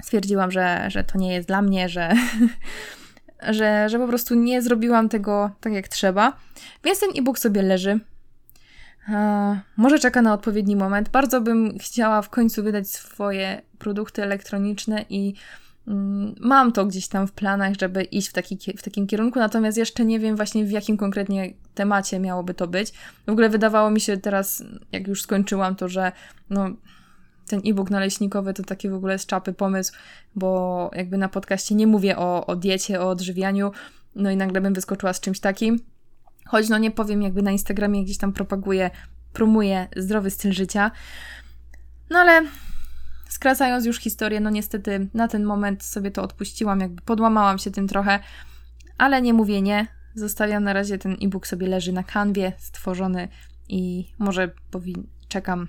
stwierdziłam, że, że to nie jest dla mnie, że, że, że po prostu nie zrobiłam tego tak jak trzeba. Więc ten e-book sobie leży. może czeka na odpowiedni moment. Bardzo bym chciała w końcu wydać swoje produkty elektroniczne i mm, mam to gdzieś tam w planach, żeby iść w, taki, w takim kierunku, natomiast jeszcze nie wiem właśnie w jakim konkretnie temacie miałoby to być. W ogóle wydawało mi się teraz, jak już skończyłam to, że no ten e-book naleśnikowy to taki w ogóle z czapy pomysł, bo jakby na podcaście nie mówię o, o diecie, o odżywianiu, no i nagle bym wyskoczyła z czymś takim. Choć no nie powiem, jakby na Instagramie gdzieś tam propaguję, promuję zdrowy styl życia. No ale skracając już historię, no niestety na ten moment sobie to odpuściłam, jakby podłamałam się tym trochę, ale nie mówię nie. Zostawiam na razie ten e-book sobie leży na kanwie, stworzony i może powin- czekam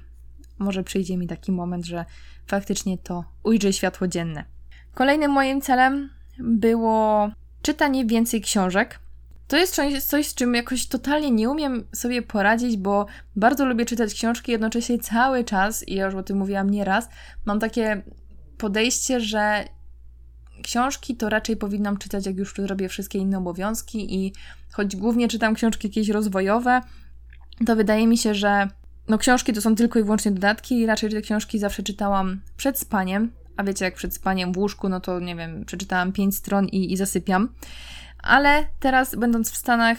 może przyjdzie mi taki moment, że faktycznie to ujrzy światło dzienne. Kolejnym moim celem było czytanie więcej książek. To jest coś, z czym jakoś totalnie nie umiem sobie poradzić, bo bardzo lubię czytać książki, jednocześnie cały czas, i ja już o tym mówiłam nieraz, mam takie podejście, że książki to raczej powinnam czytać, jak już zrobię wszystkie inne obowiązki, i choć głównie czytam książki jakieś rozwojowe, to wydaje mi się, że no książki to są tylko i wyłącznie dodatki i raczej te książki zawsze czytałam przed spaniem, a wiecie jak przed spaniem w łóżku, no to nie wiem, przeczytałam pięć stron i, i zasypiam. Ale teraz będąc w Stanach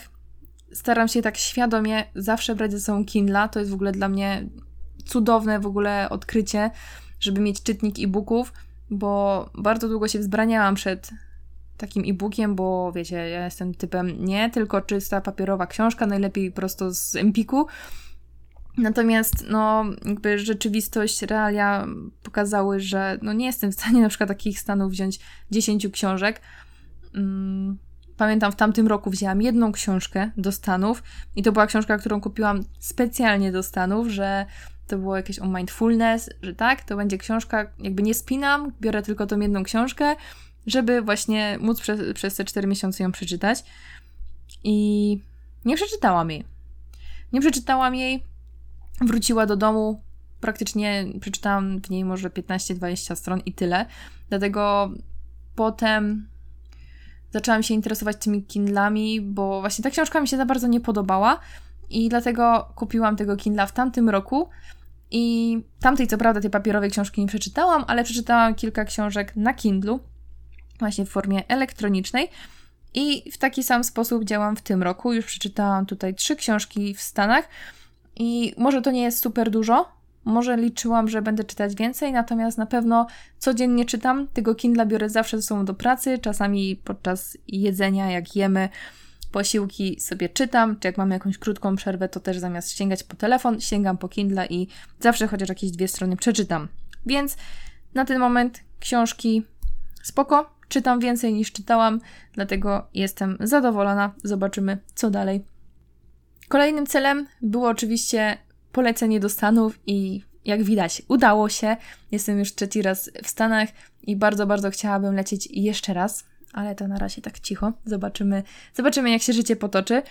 staram się tak świadomie zawsze brać ze sobą Kindle, to jest w ogóle dla mnie cudowne w ogóle odkrycie, żeby mieć czytnik e-booków, bo bardzo długo się wzbraniałam przed takim e-bookiem, bo wiecie, ja jestem typem nie tylko czysta papierowa książka, najlepiej prosto z Empiku, Natomiast, no, jakby rzeczywistość, realia pokazały, że no nie jestem w stanie na przykład takich stanów wziąć 10 książek. Mm, pamiętam, w tamtym roku wzięłam jedną książkę do Stanów i to była książka, którą kupiłam specjalnie do Stanów, że to było jakieś o mindfulness, że tak, to będzie książka, jakby nie spinam, biorę tylko tą jedną książkę, żeby właśnie móc przez, przez te 4 miesiące ją przeczytać. I nie przeczytałam jej. Nie przeczytałam jej, wróciła do domu, praktycznie przeczytałam w niej może 15-20 stron i tyle. Dlatego potem zaczęłam się interesować tymi Kindlami, bo właśnie ta książka mi się za bardzo nie podobała i dlatego kupiłam tego Kindla w tamtym roku. I tamtej, co prawda, tej papierowej książki nie przeczytałam, ale przeczytałam kilka książek na Kindlu, właśnie w formie elektronicznej. I w taki sam sposób działam w tym roku. Już przeczytałam tutaj trzy książki w Stanach. I może to nie jest super dużo, może liczyłam, że będę czytać więcej, natomiast na pewno codziennie czytam. Tego Kindle biorę zawsze ze sobą do pracy, czasami podczas jedzenia, jak jemy posiłki sobie czytam, czy jak mam jakąś krótką przerwę, to też zamiast sięgać po telefon, sięgam po Kindle i zawsze chociaż jakieś dwie strony przeczytam. Więc na ten moment książki spoko, czytam więcej niż czytałam, dlatego jestem zadowolona. Zobaczymy, co dalej. Kolejnym celem było oczywiście polecenie do Stanów i jak widać, udało się. Jestem już trzeci raz w Stanach i bardzo, bardzo chciałabym lecieć jeszcze raz, ale to na razie tak cicho. Zobaczymy, zobaczymy jak się życie potoczy.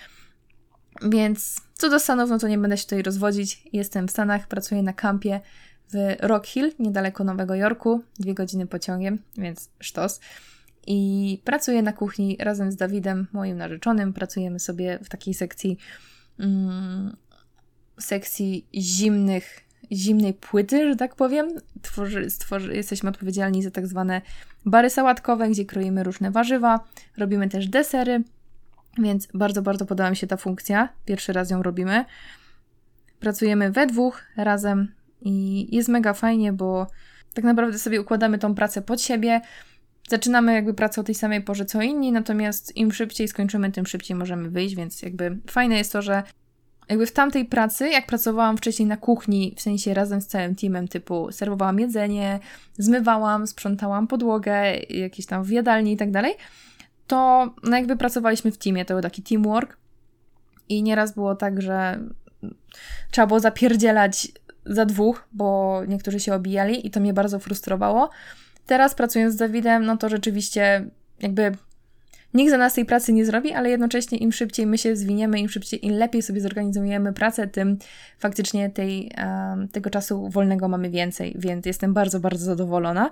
Więc co do Stanów, no to nie będę się tutaj rozwodzić. Jestem w Stanach, pracuję na kampie w Rock Hill, niedaleko Nowego Jorku, dwie godziny pociągiem, więc sztos. I pracuję na kuchni razem z Dawidem, moim narzeczonym. Pracujemy sobie w takiej sekcji mm, sekcji zimnych, zimnej płyty, że tak powiem. Tworzy, stworzy, jesteśmy odpowiedzialni za tak zwane bary sałatkowe, gdzie kroimy różne warzywa, robimy też desery, więc bardzo, bardzo podoba mi się ta funkcja. Pierwszy raz ją robimy. Pracujemy we dwóch razem i jest mega fajnie, bo tak naprawdę sobie układamy tą pracę pod siebie. Zaczynamy jakby pracę o tej samej porze co inni, natomiast im szybciej skończymy, tym szybciej możemy wyjść, więc jakby fajne jest to, że jakby w tamtej pracy, jak pracowałam wcześniej na kuchni, w sensie razem z całym teamem, typu serwowałam jedzenie, zmywałam, sprzątałam podłogę, jakieś tam w jadalni i tak dalej, to no jakby pracowaliśmy w teamie, to był taki teamwork i nieraz było tak, że trzeba było zapierdzielać za dwóch, bo niektórzy się obijali i to mnie bardzo frustrowało. Teraz pracując z Dawidem, no to rzeczywiście jakby Nikt za nas tej pracy nie zrobi, ale jednocześnie im szybciej my się zwiniemy, im szybciej, im lepiej sobie zorganizujemy pracę, tym faktycznie tej, tego czasu wolnego mamy więcej, więc jestem bardzo, bardzo zadowolona.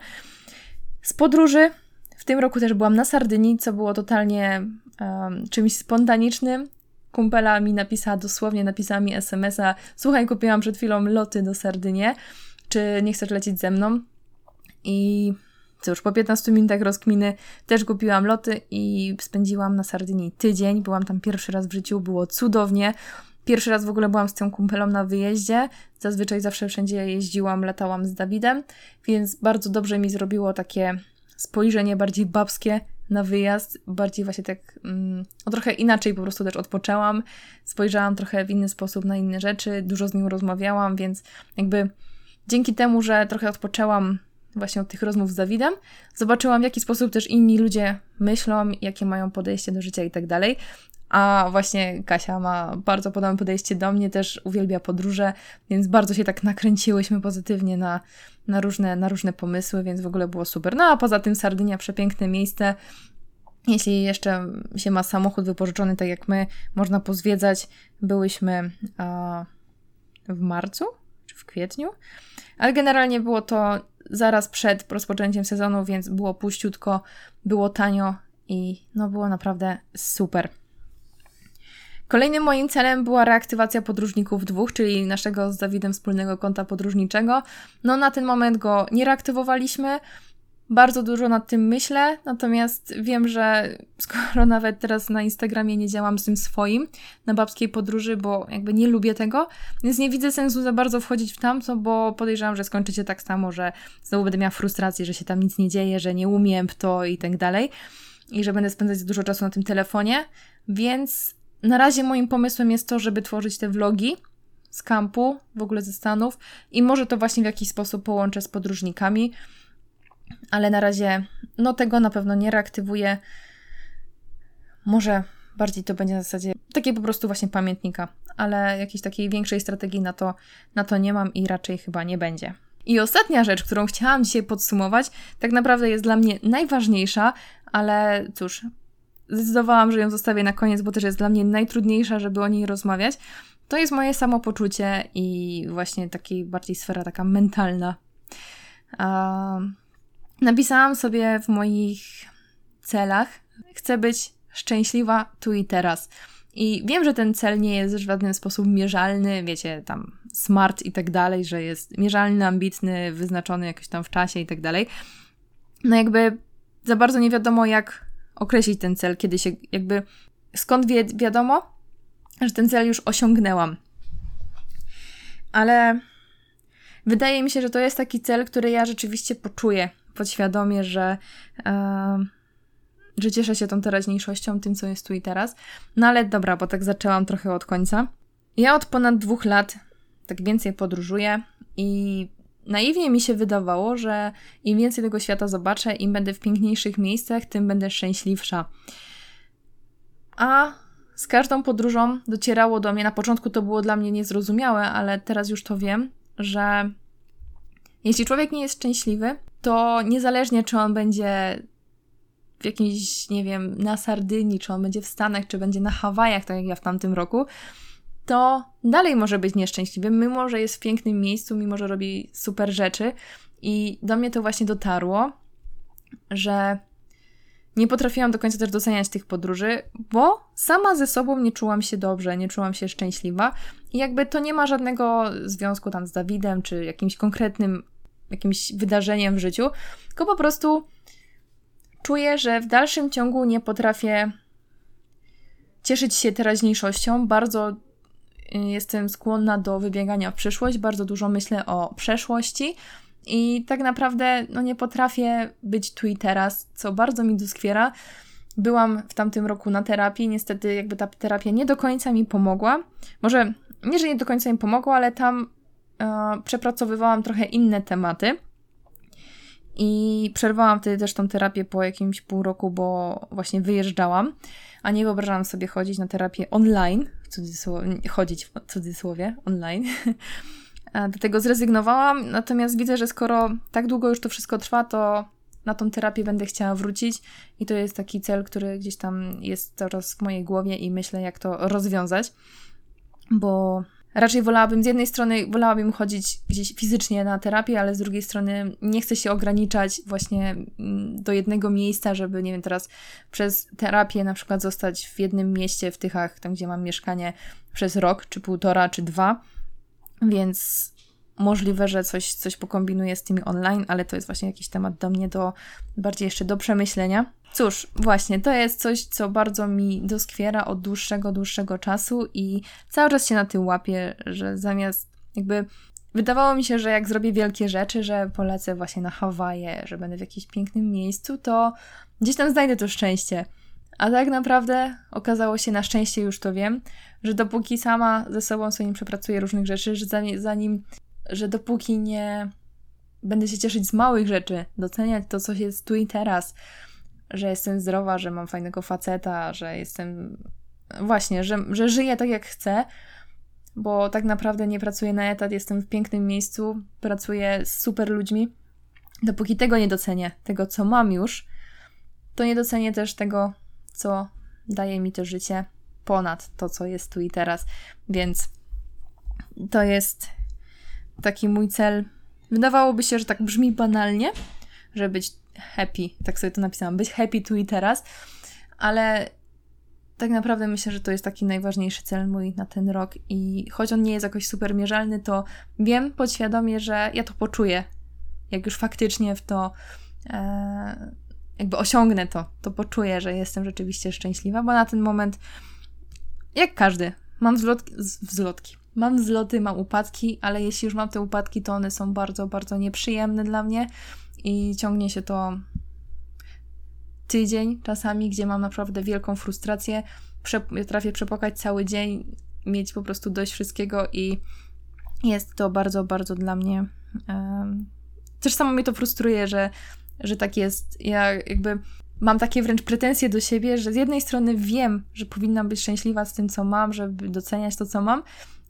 Z podróży w tym roku też byłam na Sardynii, co było totalnie um, czymś spontanicznym. Kumpela mi napisała, dosłownie napisała mi SMS-a, słuchaj, kupiłam przed chwilą loty do Sardynie, czy nie chcesz lecieć ze mną? I Cóż, po 15 minutach rozkminy też kupiłam loty i spędziłam na Sardynii tydzień. Byłam tam pierwszy raz w życiu, było cudownie. Pierwszy raz w ogóle byłam z tą kumpelą na wyjeździe. Zazwyczaj zawsze wszędzie jeździłam, latałam z Dawidem, więc bardzo dobrze mi zrobiło takie spojrzenie bardziej babskie na wyjazd, bardziej właśnie tak mm, o trochę inaczej po prostu też odpoczęłam, spojrzałam trochę w inny sposób na inne rzeczy, dużo z nim rozmawiałam, więc jakby dzięki temu, że trochę odpoczęłam właśnie od tych rozmów z Dawidem, zobaczyłam w jaki sposób też inni ludzie myślą, jakie mają podejście do życia i tak dalej. A właśnie Kasia ma bardzo podobne podejście do mnie, też uwielbia podróże, więc bardzo się tak nakręciłyśmy pozytywnie na, na, różne, na różne pomysły, więc w ogóle było super. No a poza tym Sardynia, przepiękne miejsce. Jeśli jeszcze się ma samochód wypożyczony, tak jak my, można pozwiedzać. Byłyśmy a, w marcu czy w kwietniu, ale generalnie było to zaraz przed rozpoczęciem sezonu, więc było puściutko, było tanio i no było naprawdę super. Kolejnym moim celem była reaktywacja podróżników dwóch, czyli naszego z Dawidem wspólnego konta podróżniczego. No na ten moment go nie reaktywowaliśmy, bardzo dużo nad tym myślę, natomiast wiem, że skoro nawet teraz na Instagramie nie działam z tym swoim, na babskiej podróży, bo jakby nie lubię tego, więc nie widzę sensu za bardzo wchodzić w tamto, bo podejrzewam, że skończy się tak samo, że znowu będę miała frustrację, że się tam nic nie dzieje, że nie umiem w to i tak dalej i że będę spędzać dużo czasu na tym telefonie, więc na razie moim pomysłem jest to, żeby tworzyć te vlogi, z kampu, w ogóle ze Stanów i może to właśnie w jakiś sposób połączę z podróżnikami, ale na razie no tego na pewno nie reaktywuję. Może bardziej to będzie na zasadzie takiej po prostu właśnie pamiętnika, ale jakiejś takiej większej strategii na to, na to nie mam i raczej chyba nie będzie. I ostatnia rzecz, którą chciałam dzisiaj podsumować, tak naprawdę jest dla mnie najważniejsza, ale cóż, zdecydowałam, że ją zostawię na koniec, bo też jest dla mnie najtrudniejsza, żeby o niej rozmawiać. To jest moje samopoczucie i właśnie takiej bardziej sfera taka mentalna. Napisałam sobie w moich celach, chcę być szczęśliwa tu i teraz. I wiem, że ten cel nie jest w żaden sposób mierzalny, wiecie, tam smart i tak dalej, że jest mierzalny, ambitny, wyznaczony jakoś tam w czasie i tak dalej. No jakby za bardzo nie wiadomo, jak określić ten cel, kiedy się jakby skąd wie, wiadomo, że ten cel już osiągnęłam. Ale wydaje mi się, że to jest taki cel, który ja rzeczywiście poczuję podświadomie, że, yy, że cieszę się tą teraźniejszością, tym, co jest tu i teraz. No ale dobra, bo tak zaczęłam trochę od końca. Ja od ponad dwóch lat tak więcej podróżuję i naiwnie mi się wydawało, że im więcej tego świata zobaczę, im będę w piękniejszych miejscach, tym będę szczęśliwsza. A z każdą podróżą docierało do mnie, na początku to było dla mnie niezrozumiałe, ale teraz już to wiem, że jeśli człowiek nie jest szczęśliwy, to niezależnie czy on będzie w jakimś, nie wiem, na Sardynii, czy on będzie w Stanach, czy będzie na Hawajach, tak jak ja w tamtym roku, to dalej może być nieszczęśliwy, mimo że jest w pięknym miejscu, mimo że robi super rzeczy. I do mnie to właśnie dotarło, że nie potrafiłam do końca też doceniać tych podróży, bo sama ze sobą nie czułam się dobrze, nie czułam się szczęśliwa. I jakby to nie ma żadnego związku tam z Dawidem, czy jakimś konkretnym jakimś wydarzeniem w życiu, tylko po prostu czuję, że w dalszym ciągu nie potrafię cieszyć się teraźniejszością. Bardzo Y, jestem skłonna do wybiegania w przyszłość, bardzo dużo myślę o przeszłości i tak naprawdę no, nie potrafię być tu i teraz, co bardzo mi doskwiera. Byłam w tamtym roku na terapii, niestety jakby ta terapia nie do końca mi pomogła. Może nie, że nie do końca mi pomogła, ale tam e, przepracowywałam trochę inne tematy. I przerwałam wtedy też tą terapię po jakimś pół roku, bo właśnie wyjeżdżałam, a nie wyobrażałam sobie chodzić na terapię online, w cudzysłowie, chodzić w cudzysłowie, online. Do tego zrezygnowałam, natomiast widzę, że skoro tak długo już to wszystko trwa, to na tą terapię będę chciała wrócić i to jest taki cel, który gdzieś tam jest teraz w mojej głowie i myślę, jak to rozwiązać, bo raczej wolałabym, z jednej strony wolałabym chodzić gdzieś fizycznie na terapię, ale z drugiej strony nie chcę się ograniczać właśnie mm, do jednego miejsca, żeby, nie wiem, teraz przez terapię na przykład zostać w jednym mieście w Tychach, tam gdzie mam mieszkanie przez rok, czy półtora, czy dwa. Więc możliwe, że coś, coś pokombinuję z tymi online, ale to jest właśnie jakiś temat do mnie, do bardziej jeszcze do przemyślenia. Cóż, właśnie, to jest coś, co bardzo mi doskwiera od dłuższego, dłuższego czasu i cały czas się na tym łapię, że zamiast jakby wydawało mi się, że jak zrobię wielkie rzeczy, że polecę właśnie na Hawaje, że będę w jakimś pięknym miejscu, to gdzieś tam znajdę to szczęście. A tak naprawdę okazało się, na szczęście już to wiem, że dopóki sama ze sobą sobie nie przepracuję różnych rzeczy, że zanim, że dopóki nie będę się cieszyć z małych rzeczy, doceniać to, co jest tu i teraz, że jestem zdrowa, że mam fajnego faceta, że jestem właśnie, że, że żyję tak jak chcę, bo tak naprawdę nie pracuję na etat, jestem w pięknym miejscu, pracuję z super ludźmi. Dopóki tego nie docenię, tego co mam już, to nie docenię też tego, co daje mi to życie ponad to, co jest tu i teraz. Więc to jest taki mój cel. Wydawałoby się, że tak brzmi banalnie, żeby być happy, tak sobie to napisałam, być happy tu i teraz, ale tak naprawdę myślę, że to jest taki najważniejszy cel mój na ten rok i choć on nie jest jakoś super mierzalny, to wiem podświadomie, że ja to poczuję, jak już faktycznie w to e, jakby osiągnę to, to poczuję, że jestem rzeczywiście szczęśliwa, bo na ten moment jak każdy, mam wzlotki, wzlotki. Mam wzloty, mam upadki, ale jeśli już mam te upadki, to one są bardzo, bardzo nieprzyjemne dla mnie i ciągnie się to tydzień czasami, gdzie mam naprawdę wielką frustrację. Trafię przepłakać cały dzień, mieć po prostu dość wszystkiego i jest to bardzo, bardzo dla mnie. Też samo mnie to frustruje, że, że tak jest. Ja jakby mam takie wręcz pretensje do siebie, że z jednej strony wiem, że powinnam być szczęśliwa z tym, co mam, żeby doceniać to, co mam,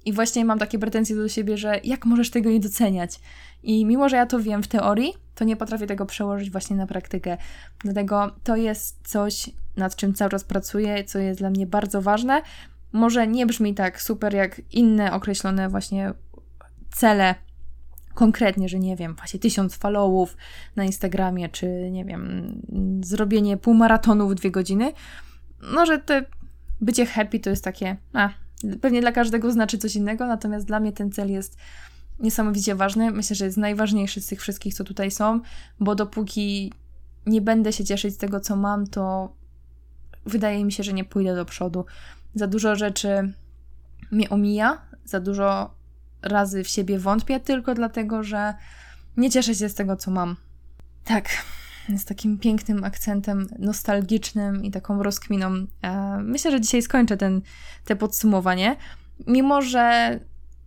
i właśnie mam takie pretensje do siebie, że jak możesz tego nie doceniać? I mimo, że ja to wiem w teorii, to nie potrafię tego przełożyć właśnie na praktykę. Dlatego to jest coś, nad czym cały czas pracuję, co jest dla mnie bardzo ważne. Może nie brzmi tak super jak inne określone właśnie cele konkretnie, że nie wiem, właśnie tysiąc followów na Instagramie, czy nie wiem, zrobienie półmaratonu w dwie godziny. No, że te bycie happy to jest takie, a, pewnie dla każdego znaczy coś innego, natomiast dla mnie ten cel jest niesamowicie ważny. Myślę, że jest najważniejszy z tych wszystkich, co tutaj są, bo dopóki nie będę się cieszyć z tego, co mam, to wydaje mi się, że nie pójdę do przodu. Za dużo rzeczy mnie omija, za dużo razy w siebie wątpię, tylko dlatego, że nie cieszę się z tego, co mam. Tak, z takim pięknym akcentem nostalgicznym i taką rozkminą. E, myślę, że dzisiaj skończę ten, te podsumowanie. Mimo, że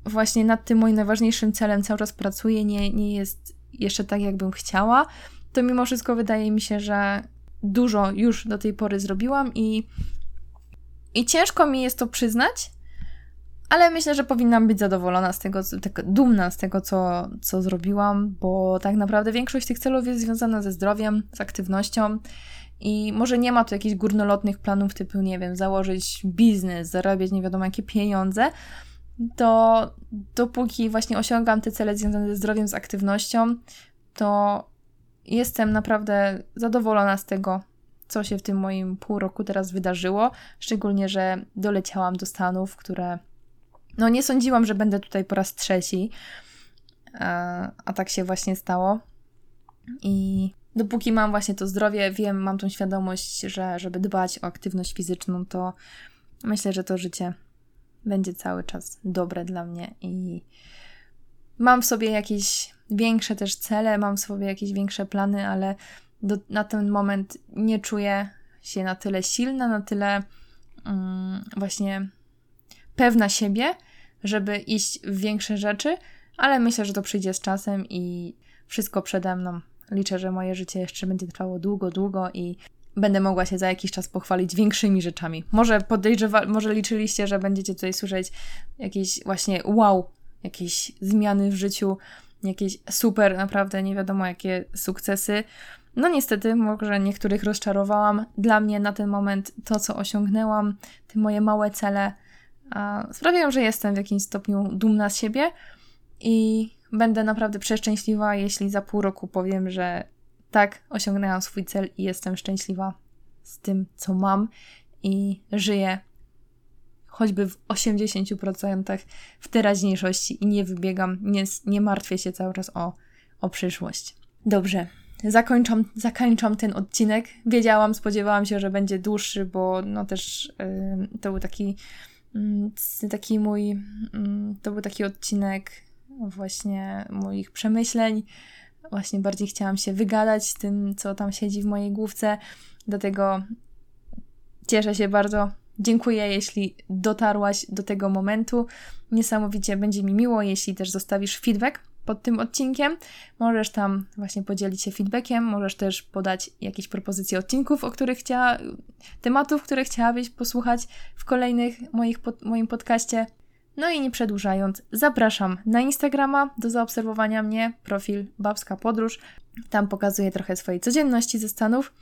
właśnie nad tym moim najważniejszym celem cały czas pracuję, nie, nie jest jeszcze tak, jakbym chciała, to mimo wszystko wydaje mi się, że dużo już do tej pory zrobiłam i, i ciężko mi jest to przyznać, ale myślę, że powinnam być zadowolona z tego, tak dumna z tego, co, co zrobiłam, bo tak naprawdę większość tych celów jest związana ze zdrowiem, z aktywnością. I może nie ma tu jakichś górnolotnych planów typu, nie wiem, założyć biznes, zarabiać nie wiadomo jakie pieniądze, to dopóki właśnie osiągam te cele związane ze zdrowiem, z aktywnością, to jestem naprawdę zadowolona z tego, co się w tym moim pół roku teraz wydarzyło. Szczególnie, że doleciałam do Stanów, które no nie sądziłam, że będę tutaj po raz trzeci, a, a tak się właśnie stało. I dopóki mam właśnie to zdrowie, wiem, mam tą świadomość, że żeby dbać o aktywność fizyczną, to myślę, że to życie będzie cały czas dobre dla mnie i mam w sobie jakieś większe też cele, mam w sobie jakieś większe plany, ale do, na ten moment nie czuję się na tyle silna, na tyle um, właśnie pewna siebie, żeby iść w większe rzeczy, ale myślę, że to przyjdzie z czasem i wszystko przede mną. Liczę, że moje życie jeszcze będzie trwało długo, długo i będę mogła się za jakiś czas pochwalić większymi rzeczami. Może podejrzewa, może liczyliście, że będziecie tutaj słyszeć jakieś właśnie wow, jakieś zmiany w życiu, jakieś super, naprawdę nie wiadomo jakie sukcesy. No niestety, może niektórych rozczarowałam. Dla mnie na ten moment to, co osiągnęłam, te moje małe cele, sprawiają, że jestem w jakimś stopniu dumna z siebie i będę naprawdę przeszczęśliwa, jeśli za pół roku powiem, że tak, osiągnęłam swój cel i jestem szczęśliwa z tym, co mam i żyję choćby w 80% w teraźniejszości i nie wybiegam, nie, nie martwię się cały czas o, o przyszłość. Dobrze, zakończam, zakończam ten odcinek. Wiedziałam, spodziewałam się, że będzie dłuższy, bo no też yy, to był taki taki mój, mm, to był taki odcinek właśnie moich przemyśleń. Właśnie bardziej chciałam się wygadać tym, co tam siedzi w mojej główce. Dlatego cieszę się bardzo. Dziękuję, jeśli dotarłaś do tego momentu. Niesamowicie będzie mi miło, jeśli też zostawisz feedback pod tym odcinkiem. Możesz tam właśnie podzielić się feedbackiem, możesz też podać jakieś propozycje odcinków, o których chciała, tematów, które chciałabyś posłuchać w kolejnych moich pod, moim podcaście. No i nie przedłużając, zapraszam na Instagrama do zaobserwowania mnie, profil Babska Podróż. Tam pokazuję trochę swojej codzienności ze Stanów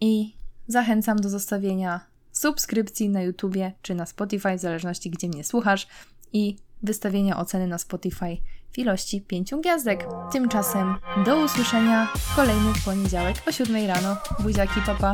i zachęcam do zostawienia subskrypcji na YouTubie czy na Spotify, w zależności gdzie mnie słuchasz i wystawienia oceny na Spotify w ilości 5 gwiazdek. Tymczasem do usłyszenia w kolejny poniedziałek o 7 rano. Buziaki, papa!